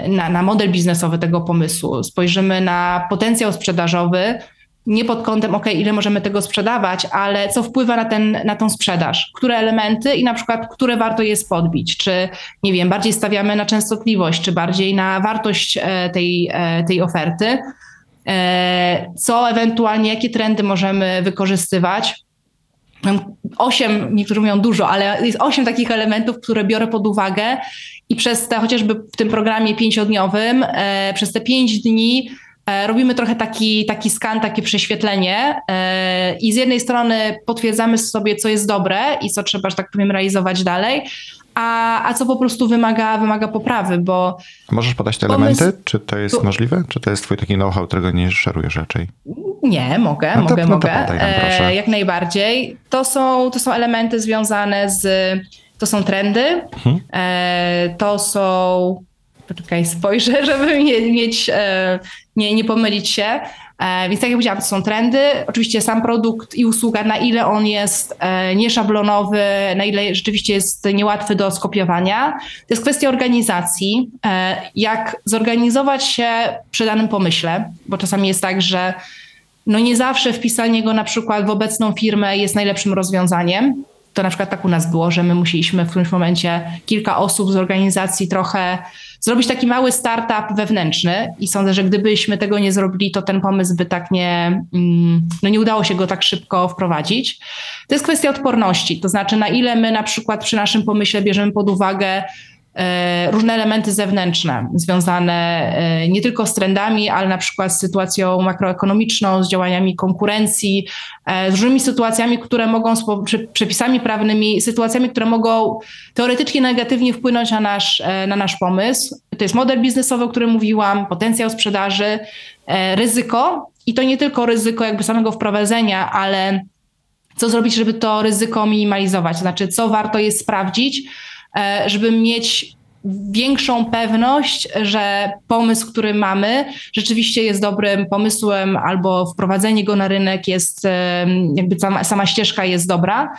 na, na model biznesowy tego pomysłu, spojrzymy na potencjał sprzedażowy, nie pod kątem, ok, ile możemy tego sprzedawać, ale co wpływa na, ten, na tą sprzedaż, które elementy i na przykład, które warto jest podbić, czy nie wiem, bardziej stawiamy na częstotliwość, czy bardziej na wartość e, tej, e, tej oferty, e, co ewentualnie, jakie trendy możemy wykorzystywać. Osiem, niektórzy mówią dużo, ale jest osiem takich elementów, które biorę pod uwagę i przez te, chociażby w tym programie pięciodniowym, przez te pięć dni robimy trochę taki, taki skan, takie prześwietlenie e, i z jednej strony potwierdzamy sobie, co jest dobre i co trzeba, że tak powiem, realizować dalej, a, a co po prostu wymaga, wymaga poprawy, bo... Możesz podać te elementy? Czy to jest to... możliwe? Czy to jest twój taki know-how, którego nie szerujesz raczej? Nie, mogę, no to, mogę, no mogę. Nam, e, jak najbardziej. To są, to są elementy związane z... To są trendy, mhm. e, to są poczekaj, spojrzę, [laughs] żeby nie, mieć, e, nie, nie pomylić się. E, więc tak jak powiedziałam, to są trendy. Oczywiście sam produkt i usługa, na ile on jest e, nieszablonowy, na ile rzeczywiście jest niełatwy do skopiowania. To jest kwestia organizacji. Jak zorganizować się przy danym pomyśle, bo czasami jest tak, że no nie zawsze wpisanie go na przykład w obecną firmę jest najlepszym rozwiązaniem. To na przykład tak u nas było, że my musieliśmy w którymś momencie kilka osób z organizacji trochę zrobić taki mały startup wewnętrzny i sądzę, że gdybyśmy tego nie zrobili, to ten pomysł by tak nie, mm, no nie udało się go tak szybko wprowadzić. To jest kwestia odporności, to znaczy na ile my na przykład przy naszym pomyśle bierzemy pod uwagę różne elementy zewnętrzne związane e, nie tylko z trendami, ale na przykład z sytuacją makroekonomiczną, z działaniami konkurencji, e, z różnymi sytuacjami, które mogą, przepisami prawnymi, sytuacjami, które mogą teoretycznie negatywnie wpłynąć na nasz, na nasz pomysł. To jest model biznesowy, o którym mówiłam, potencjał sprzedaży, ryzyko i to nie tylko ryzyko jakby samego wprowadzenia, ale co zrobić, żeby to ryzyko minimalizować, to znaczy co warto jest sprawdzić, E, żeby mieć większą pewność, że pomysł, który mamy, rzeczywiście jest dobrym pomysłem, albo wprowadzenie go na rynek jest, e, jakby sama, sama ścieżka jest dobra.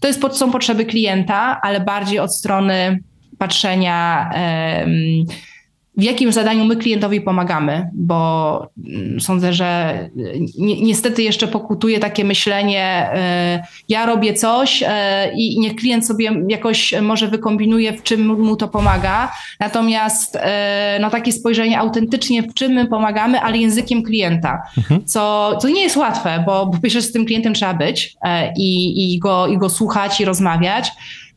To jest, są potrzeby klienta, ale bardziej od strony patrzenia w jakim zadaniu my klientowi pomagamy, bo mm, sądzę, że y, ni niestety jeszcze pokutuje takie myślenie, y, ja robię coś y, i niech klient sobie jakoś może wykombinuje, w czym mu to pomaga. Natomiast no, takie spojrzenie autentycznie, w czym my pomagamy, ale językiem klienta, mhm. co, co nie jest łatwe, bo, bo pierwsze z tym klientem trzeba być i, i, go, i go słuchać i rozmawiać.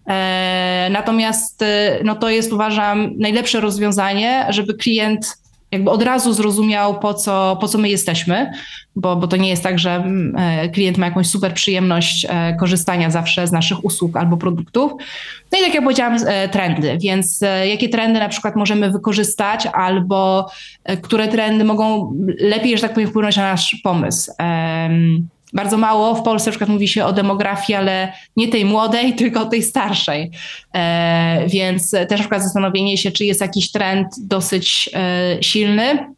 E, natomiast e, no to jest uważam najlepsze rozwiązanie, żeby klient jakby od razu zrozumiał, po co, po co my jesteśmy, bo, bo to nie jest tak, że mm, e, klient ma jakąś super przyjemność korzystania zawsze z naszych usług albo produktów. No i tak jak powiedziałam, trendy, więc jakie trendy na przykład możemy wykorzystać, albo które trendy mogą lepiej, że tak powiem, wpłynąć na nasz pomysł. Bardzo mało w Polsce na przykład mówi się o demografii, ale nie tej młodej, [laughs] tylko tej starszej. E, więc też na przykład zastanowienie się, czy jest jakiś trend dosyć e, silny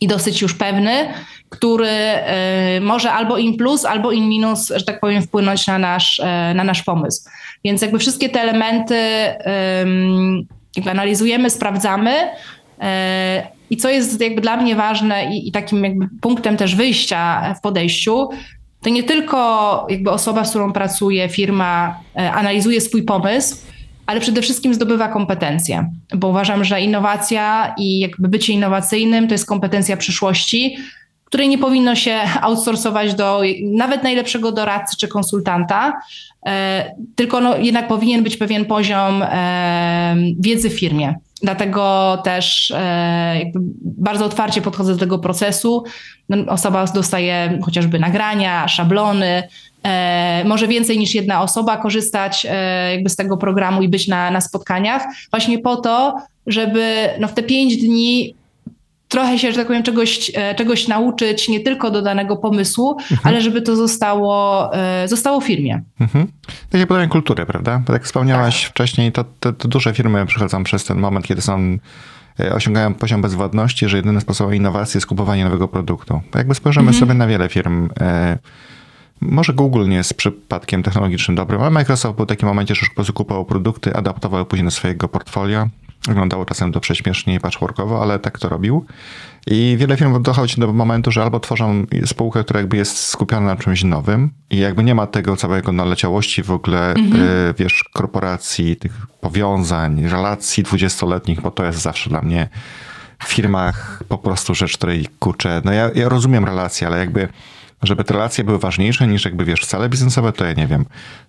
i dosyć już pewny, który e, może albo in plus, albo in minus, że tak powiem, wpłynąć na nasz, e, na nasz pomysł. Więc jakby wszystkie te elementy analizujemy, sprawdzamy. I co jest jakby dla mnie ważne i, i takim jakby punktem też wyjścia w podejściu, to nie tylko jakby osoba, z którą pracuje, firma e, analizuje swój pomysł, ale przede wszystkim zdobywa kompetencje, bo uważam, że innowacja i jakby bycie innowacyjnym to jest kompetencja przyszłości, której nie powinno się outsourcować do nawet najlepszego doradcy czy konsultanta, e, tylko no, jednak powinien być pewien poziom e, wiedzy w firmie. Dlatego też e, bardzo otwarcie podchodzę do tego procesu. No, osoba dostaje chociażby nagrania, szablony, e, może więcej niż jedna osoba korzystać e, jakby z tego programu i być na, na spotkaniach, właśnie po to, żeby no, w te pięć dni trochę się, że tak powiem, czegoś, e, czegoś nauczyć, nie tylko do danego pomysłu, mhm. ale żeby to zostało, e, zostało w firmie. Mhm. Takie budowanie kultury, prawda? Bo jak wspomniałaś tak. wcześniej, to, to, to, duże firmy przychodzą przez ten moment, kiedy są e, osiągają poziom bezwładności, że jedynym sposobem innowacji jest kupowanie nowego produktu. Jakby spojrzymy mhm. sobie na wiele firm, może Google nie jest przypadkiem technologicznym dobrym, ale Microsoft był w takim momencie, że już po prostu kupował produkty, adaptował później do swojego portfolio Wyglądało czasem to prześmiesznie i patchworkowo, ale tak to robił. I wiele firm dochodzi do momentu, że albo tworzą spółkę, która jakby jest skupiona na czymś nowym i jakby nie ma tego całego naleciałości w ogóle, mhm. y, wiesz, korporacji, tych powiązań, relacji dwudziestoletnich, bo to jest zawsze dla mnie w firmach po prostu rzecz, której kurczę, no ja, ja rozumiem relacje, ale jakby żeby te relacje były ważniejsze niż jakby, wiesz, cele biznesowe, to ja nie wiem.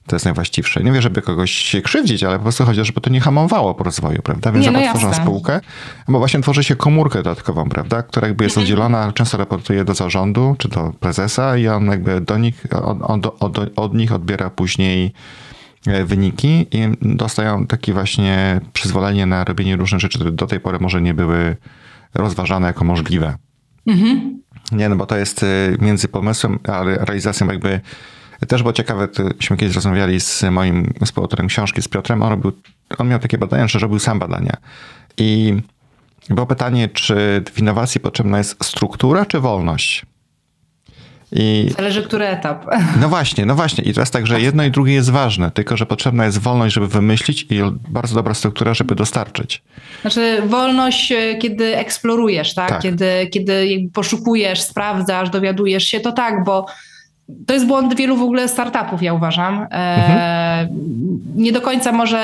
To jest najwłaściwsze. Nie wiem, żeby kogoś się krzywdzić, ale po prostu chodzi o to, żeby to nie hamowało po rozwoju, prawda? Więc nie, no tworzą spółkę, bo właśnie tworzy się komórkę dodatkową, prawda? Która jakby jest mhm. oddzielona, często raportuje do zarządu, czy do prezesa i on jakby do nich, od, od, od, od nich odbiera później e, wyniki i dostają takie właśnie przyzwolenie na robienie różnych rzeczy, które do tej pory może nie były rozważane jako możliwe. Mhm. Nie, no bo to jest y, między pomysłem a realizacją jakby też było ciekawe, myśmy kiedyś rozmawiali z moim współautorem książki, z Piotrem, on, robił, on miał takie badania, że robił sam badania. I było pytanie, czy w innowacji potrzebna jest struktura czy wolność? I... Zależy, który etap. No właśnie, no właśnie. I teraz tak, że jedno i drugie jest ważne, tylko że potrzebna jest wolność, żeby wymyślić i bardzo dobra struktura, żeby dostarczyć. Znaczy wolność, e, kiedy eksplorujesz, tak? tak. Kiedy, kiedy poszukujesz, sprawdzasz, dowiadujesz się, to tak, bo to jest błąd wielu w ogóle startupów, ja uważam. E, mhm. Nie do końca może,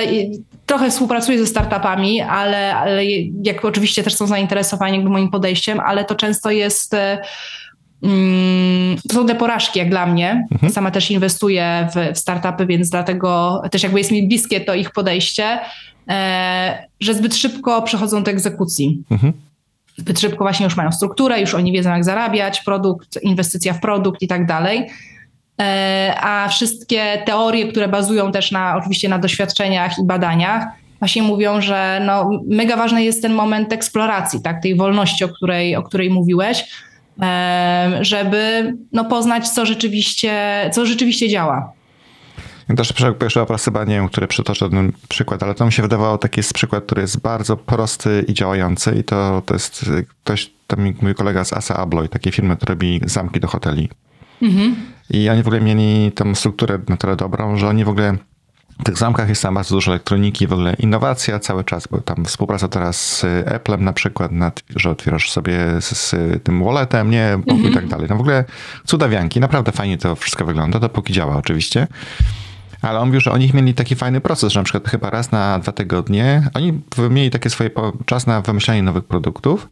trochę współpracuję ze startupami, ale, ale jak oczywiście też są zainteresowani moim podejściem, ale to często jest e, to są te porażki, jak dla mnie. Mhm. Sama też inwestuję w, w, startupy, więc dlatego też jakby jest mi bliskie to ich podejście, e, że zbyt szybko przechodzą do egzekucji. Mhm. Zbyt szybko właśnie już mają strukturę, już oni wiedzą, jak zarabiać, produkt, inwestycja w produkt i tak dalej. E, a wszystkie teorie, które bazują też na oczywiście na doświadczeniach i badaniach, właśnie mówią, że no, mega ważny jest ten moment eksploracji, tak, tej wolności, o której, o której mówiłeś żeby no, poznać, co rzeczywiście, co rzeczywiście działa. Ja też pierwszy obraz chyba nie wiem, który przytoczę ten przykład, ale to mi się wydawało taki jest przykład, który jest bardzo prosty i działający i to, to jest ktoś, to mój kolega z Asa Abloy, takiej firmy, która robi zamki do hoteli. Mhm. I oni w ogóle mieli tą strukturę na tyle dobrą, że oni w ogóle w tych zamkach jest tam bardzo dużo elektroniki, w ogóle innowacja cały czas, bo tam współpraca teraz z Apple'em na przykład, nad, że otwierasz sobie z, z tym walletem, nie, mm -hmm. i tak dalej. No w ogóle cudawianki, naprawdę fajnie to wszystko wygląda, dopóki działa oczywiście. Ale on mówił, że oni mieli taki fajny proces, że na przykład chyba raz na dwa tygodnie, oni mieli takie swoje czas na wymyślanie nowych produktów.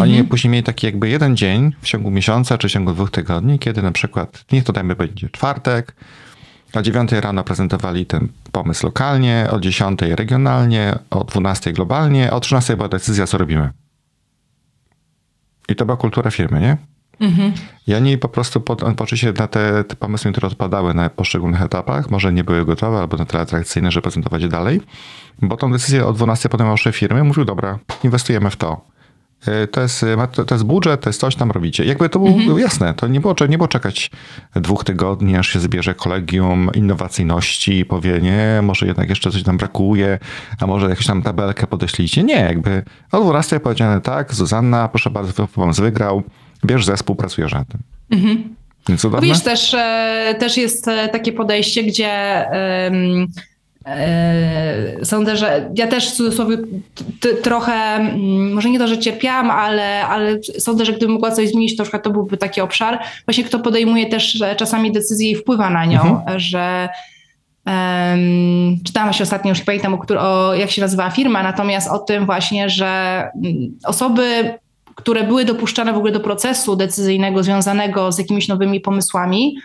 Oni mhm. później mieli taki jakby jeden dzień w ciągu miesiąca czy w ciągu dwóch tygodni, kiedy na przykład, niech to dajmy będzie czwartek, o 9 rano prezentowali ten pomysł lokalnie, o 10 regionalnie, o 12 globalnie, o 13 była decyzja, co robimy. I to była kultura firmy, nie? Mhm. I oni po prostu poczuli się na te, te pomysły, które odpadały na poszczególnych etapach, może nie były gotowe albo na tyle atrakcyjne, żeby prezentować je dalej, bo tą decyzję o 12 podejmował szef firmy, mówił, dobra, inwestujemy w to. E, to jest, e, to jest budżet, to jest coś tam robicie. Jakby to było mhm. jasne, to nie było, nie było czekać dwóch tygodni, aż się zbierze kolegium innowacyjności i powie, nie, może jednak jeszcze coś tam brakuje, a może jakąś tam tabelkę podeślijcie. Nie, jakby o 12 powiedziane tak, Zuzanna, proszę bardzo, pomysł wygrał, bierz zespół, pracujesz na tym. Mhm. Wiesz, też, e, też jest takie podejście, gdzie um, sądzę, że ja też w cudzysłowie trochę, mm, może nie to, że cierpiałam, ale, ale sądzę, że gdybym mogła coś zmienić, to to byłby taki obszar. Właśnie kto podejmuje też czasami decyzję i wpływa na nią, mhm. że um, czytałam się ostatnio, już nie pamiętam, o, o, jak się nazywa firma, natomiast o tym właśnie, że mm, osoby, które były dopuszczane w ogóle do procesu decyzyjnego związanego z jakimiś nowymi pomysłami,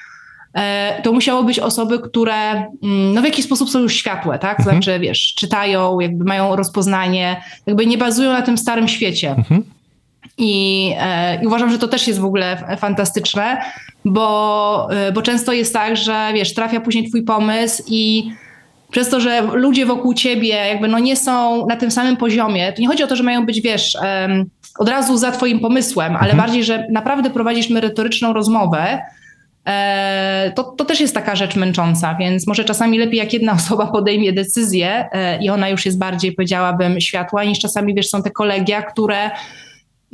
to musiało być osoby, które mm, no w jakiś sposób są już światłe, tak? Mhm. Znaczy, wiesz, czytają, jakby mają rozpoznanie, jakby nie bazują na tym starym świecie. Mhm. I, e, I, uważam, że to też jest w ogóle fantastyczne, bo, e, bo często jest tak, że wiesz, trafia później twój pomysł i przez to, że ludzie wokół ciebie jakby no nie są na tym samym poziomie, to nie chodzi o to, że mają być, wiesz, od razu za twoim pomysłem, ale mhm. bardziej, że naprawdę prowadzisz merytoryczną rozmowę, E, to, to też jest taka rzecz męcząca, więc może czasami lepiej, jak jedna [laughs] osoba podejmie decyzję e, i ona już jest bardziej, powiedziałabym, światła, niż czasami, wiesz, są te kolegia, które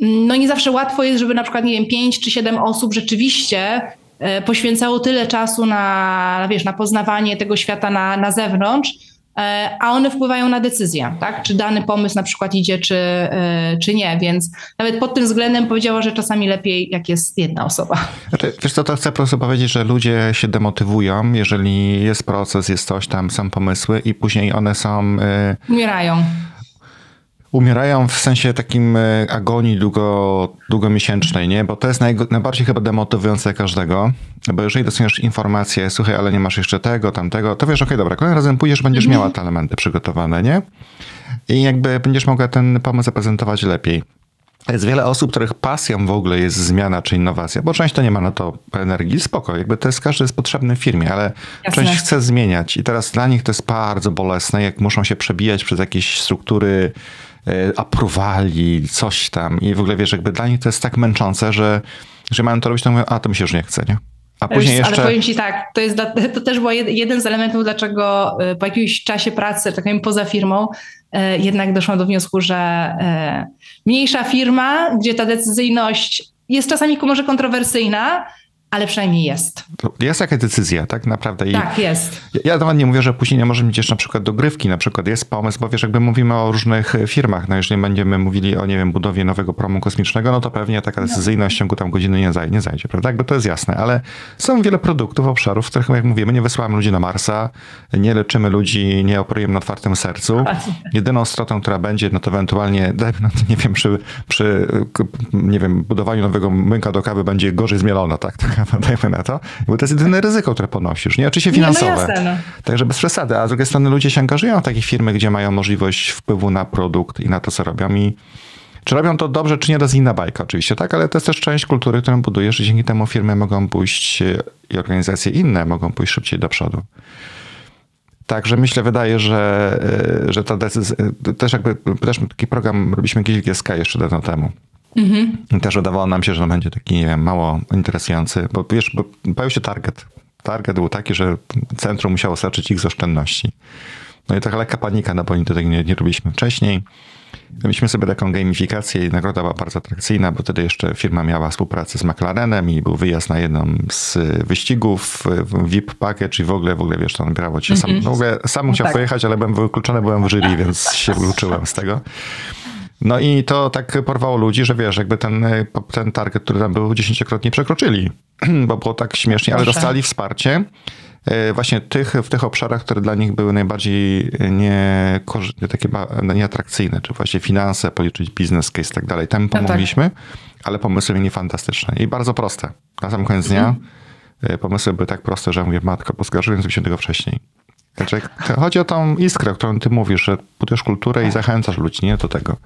mm, no nie zawsze łatwo jest, żeby na przykład, nie wiem, pięć czy siedem osób rzeczywiście e, poświęcało tyle czasu na, wiesz, na poznawanie tego świata na, na zewnątrz, e, a one wpływają na decyzję, tak? Czy dany pomysł na przykład idzie, czy, e, czy nie, więc nawet pod tym względem powiedziała, że czasami lepiej, jak jest jedna osoba. Znaczy, wiesz co, to chcę po prostu powiedzieć, że ludzie się demotywują, jeżeli jest proces, jest coś tam, są pomysły i później one są... Yy, Umierają. Umierają w sensie takim e, agonii długo, długomiesięcznej, nie? Bo to jest naj, najbardziej chyba demotywujące każdego. Bo jeżeli dostaniesz informację, słuchaj, ale nie masz jeszcze tego, tamtego, to wiesz, okej, okay, dobra, kolejnym razem pójdziesz, będziesz miała te elementy przygotowane, nie? I jakby będziesz mogła ten pomysł zaprezentować lepiej. Jest wiele osób, których pasją w ogóle jest zmiana czy innowacja, bo część to nie ma na to energii, spoko, jakby to jest, każdy jest potrzebny w firmie, ale Jasne. część chce zmieniać i teraz dla nich to jest bardzo bolesne, jak muszą się przebijać przez jakieś struktury, aprowali, coś tam i w ogóle wiesz, jakby dla nich to jest tak męczące, że, że mają to robić, to mówią, a to mi się już nie chce, nie? A później jeszcze... Ale powiem ci tak, to, jest, to też był jeden z elementów, dlaczego e, po jakimś czasie pracy, tak powiem poza firmą, e, jednak doszłam do wniosku, że mniejsza firma, gdzie ta decyzyjność jest czasami może kontrowersyjna, ale przynajmniej jest. Jest jakaś decyzja, tak naprawdę. I tak, jest. Ja, nawet nie mówię, że później nie możemy mieć jeszcze na przykład dogrywki, na przykład jest pomysł, bo wiesz, jakby mówimy o różnych firmach, no jeżeli będziemy mówili o, nie wiem, budowie nowego promu kosmicznego, no to pewnie taka decyzyjność w ciągu tam godziny nie, zaj nie zajdzie, prawda? Jakby to jest jasne, ale są wiele produktów, obszarów, w których, jak mówimy, nie wysyłamy ludzi na Marsa, nie leczymy ludzi, nie operujemy na otwartym sercu. Jedyną stratą, która będzie, no to ewentualnie, [laughs] no nie wiem, przy, przy, nie wiem, budowaniu nowego młynka do kawy będzie gorzej zmielona, tak? [laughs] dajmy na to, bo to jest jedyne ryzyko, które ponosisz, nie? Oczywiście finansowe. Nie, no jasne, no. Także bez przesady, a z drugiej strony ludzie się angażują w takie firmy, gdzie mają możliwość wpływu na produkt i na to, co robią i czy robią to dobrze, czy nie, to jest inna bajka oczywiście, tak? Ale to jest też część kultury, którą budujesz i dzięki temu firmy mogą pójść i organizacje inne mogą pójść szybciej do przodu. Także myślę, wydaje, że, e, że ta decyzja, też jakby, też taki program robiliśmy kiedyś w GSK jeszcze dawno temu. Mhm. Też wydawało nam się, że będzie taki, nie wiem, mało interesujący, bo wiesz, bo pojawił się target. Target był taki, że centrum musiało starczyć ich z oszczędności. No i taka lekka panika, no bo oni tego nie, nie robiliśmy wcześniej. Mieliśmy sobie taką gamifikację i nagroda była bardzo atrakcyjna, bo wtedy jeszcze firma miała współpracę z McLarenem i był wyjazd na jedną z wyścigów, VIP package i w ogóle, w ogóle wiesz, to nabierało cię sam. Mhm. W ogóle sam musiał tak. pojechać, ale byłem wykluczony, byłem w jury, więc się wykluczyłem z tego. No i to tak porwało ludzi, że wiesz, jakby ten, ten target, który tam był, dziesięciokrotnie przekroczyli, [clears throat] bo było tak śmiesznie, ale dostali wsparcie e, właśnie tych, w tych obszarach, które dla nich były najbardziej nie, takie nieatrakcyjne, czy właśnie finanse, policzyć biznes case i tak dalej. Tam pomogliśmy, no tak. ale pomysły mieli fantastyczne i bardzo proste. Na sam koniec dnia mhm. pomysły były tak proste, że mówię, matko, poskarżyłem się tego wcześniej. Znaczy, chodzi o tą iskrę, o którą ty mówisz, że budujesz kulturę i tak. zachęcasz ludzi, nie do tego.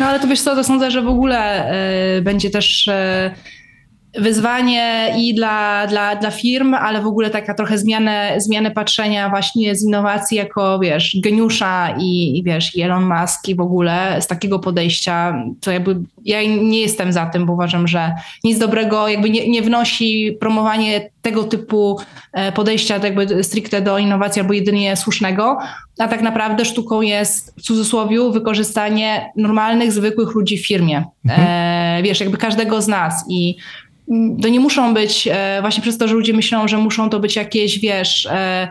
No ale to wiesz co, to sądzę, że w ogóle y, będzie też y, wyzwanie i dla, dla, dla firm, ale w ogóle taka trochę zmianę, zmianę patrzenia właśnie z innowacji jako, wiesz, geniusza i, i wiesz, i Elon Musk i w ogóle z takiego podejścia, to jakby ja nie jestem za tym, bo uważam, że nic dobrego jakby nie, nie wnosi promowanie tego typu e, podejścia jakby stricte do innowacji albo jedynie słusznego, a tak naprawdę sztuką jest w cudzysłowie wykorzystanie normalnych, zwykłych ludzi w firmie. Mhm. E, wiesz, jakby każdego z nas i to nie muszą być, e, właśnie przez to, że ludzie myślą, że muszą to być jakieś, wiesz, e,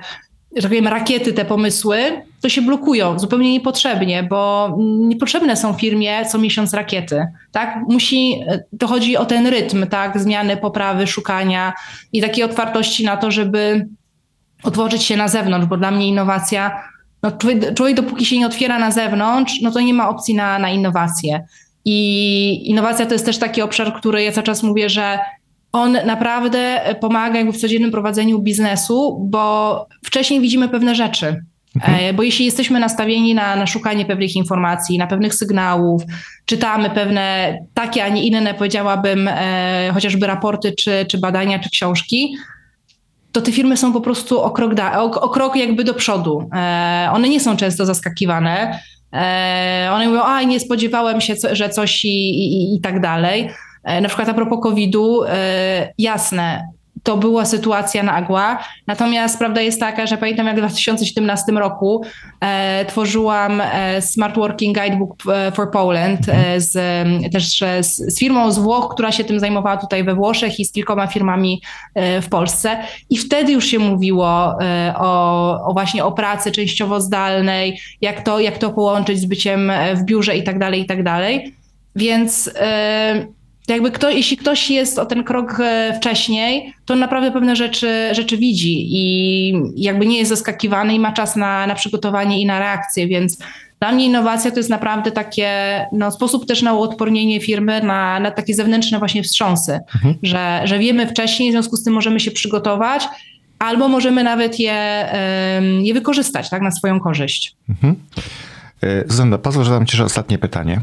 że tak powiem, rakiety, te pomysły, to się blokują zupełnie niepotrzebnie, bo niepotrzebne są firmie co miesiąc rakiety, tak? Musi, e, to chodzi o ten rytm, tak? Zmiany, poprawy, szukania i takiej otwartości na to, żeby otworzyć się na zewnątrz, bo dla mnie innowacja, no człowiek, człowiek dopóki się nie otwiera na zewnątrz, no to nie ma opcji na, na innowacje. I innowacja to jest też taki obszar, który ja cały czas mówię, że on naprawdę pomaga jakby w codziennym prowadzeniu biznesu, bo wcześniej widzimy pewne rzeczy. Mhm. E, bo jeśli jesteśmy nastawieni na, na szukanie pewnych informacji, na pewnych sygnałów, czytamy pewne takie, a nie inne, powiedziałabym, e, chociażby raporty, czy, czy badania, czy książki, to te firmy są po prostu o krok, da, o, o krok jakby do przodu. E, one nie są często zaskakiwane. E, one mówią, a nie spodziewałem się, że coś i, i, i tak dalej. E, na przykład a propos COVID-u, e, jasne, to była sytuacja nagła. Natomiast prawda jest taka, że pamiętam jak w 2017 roku e, tworzyłam e, Smart Working Guidebook e, for Poland e, z, też e, z, z firmą z Włoch, która się tym zajmowała tutaj we Włoszech i z kilkoma firmami e, w Polsce. I wtedy już się mówiło o, o właśnie o pracy częściowo zdalnej, jak to, jak to połączyć z byciem w biurze i tak dalej, i tak dalej. Więc jakby kto, jeśli ktoś jest o ten krok e, wcześniej, to naprawdę pewne rzeczy, rzeczy widzi i jakby nie jest zaskakiwany i ma czas na, na przygotowanie i na reakcję, więc dla mnie innowacja to jest naprawdę takie no, sposób też na uodpornienie firmy na, na takie zewnętrzne właśnie wstrząsy, że, że wiemy wcześniej, w związku z tym możemy się przygotować albo możemy nawet je, je wykorzystać tak, na swoją korzyść. E, Zuzanna, pozwól, że zadam ci ostatnie pytanie.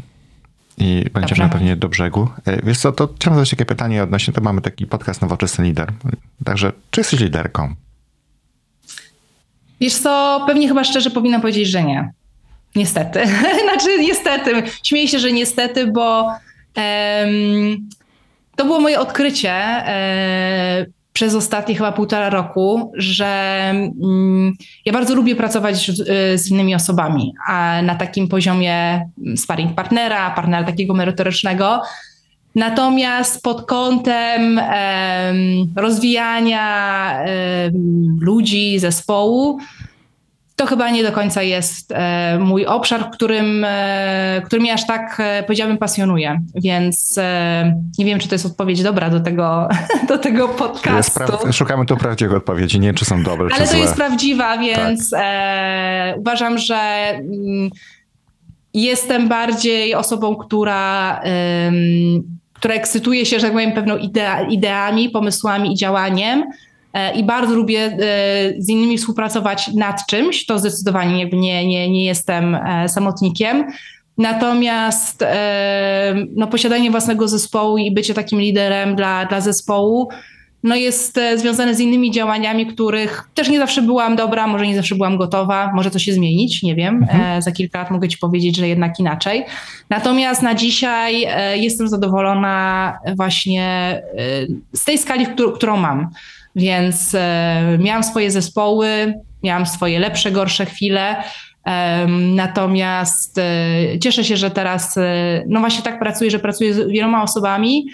I będziemy Dobrze. pewnie do brzegu. E, Wiesz co, to chciałem zadać takie pytanie odnośnie, to mamy taki podcast Nowoczesny Lider. Także, czy jesteś liderką? Wiesz co, pewnie chyba szczerze powinna powiedzieć, że nie. Niestety. [laughs] znaczy niestety. Śmieję się, że niestety, bo em, to było moje odkrycie e, przez ostatnie chyba półtora roku, że mm, ja bardzo lubię pracować z, z innymi osobami, a na takim poziomie sparring partnera, partnera takiego merytorycznego. Natomiast pod kątem em, rozwijania ludzi, zespołu, to chyba nie do końca jest e, mój obszar, którym, e, który mnie aż tak, e, powiedziałabym, pasjonuje. Więc nie wiem, czy to jest odpowiedź dobra do tego, [laughs] do tego podcastu. pra- szukamy tu prawdziwych odpowiedzi, nie wiem, czy są dobre, Ale czy to złe. jest prawdziwa, więc e, uważam, że mm, jestem bardziej osobą, która, która ekscytuje się, że tak powiem, pewną idea, ideami, pomysłami i działaniem. E, I bardzo lubię e, z innymi współpracować nad czymś. To zdecydowanie nie, nie, nie jestem e, samotnikiem. Natomiast no, posiadanie własnego zespołu i bycie takim liderem dla, dla zespołu no jest e, związane z innymi działaniami, których też nie zawsze byłam dobra, może nie zawsze byłam gotowa, może to się zmienić, nie wiem. E, za kilka lat mogę Ci powiedzieć, że jednak inaczej. Natomiast na dzisiaj e, jestem zadowolona właśnie z tej skali, którą, mam. Więc miałam swoje zespoły, miałam swoje lepsze, gorsze chwile. Natomiast cieszę się, że teraz no właśnie tak pracuję, że pracuję z wieloma osobami,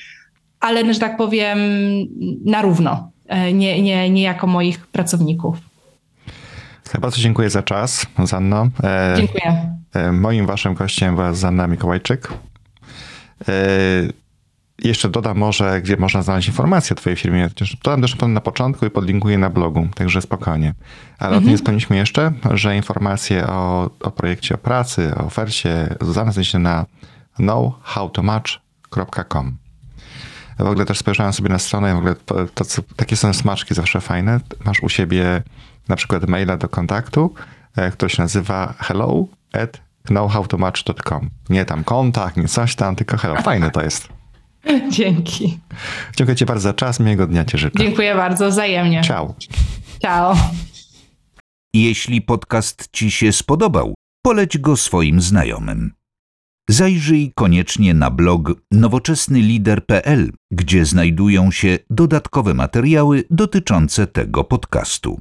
ale że tak powiem na równo, e, nie, nie, nie jako moich pracowników. Bardzo dziękuję za czas, Zanno. E, Dziękuję. e, moim waszym gościem była Zanna Mikołajczyk. E, jeszcze dodam może, gdzie można znaleźć informacje o twojej firmie. Dodam też na początku i podlinkuję na blogu, także spokojnie. Ale o tym nie wspomnieliśmy jeszcze, że informacje o, o projekcie o pracy, o ofercie znajdziecie na knowhowtomatch.com. W ogóle też spojrzałem sobie na stronę, w ogóle to, to, co- takie są smaczki zawsze fajne. Masz u siebie na przykład maila do kontaktu, e, który się nazywa hello at knowhowtomatch.com. Nie tam kontakt, nie coś tam, tylko hello. Fajne to jest. [laughs] Dzięki. Dziękuję Ci bardzo za czas, miłego dnia Ci życzę. Dziękuję bardzo, wzajemnie. Ciao. Ciao. Jeśli podcast Ci się spodobał, poleć go swoim znajomym. Zajrzyj koniecznie na blog nowoczesnylider.pl, gdzie znajdują się dodatkowe materiały dotyczące tego podcastu.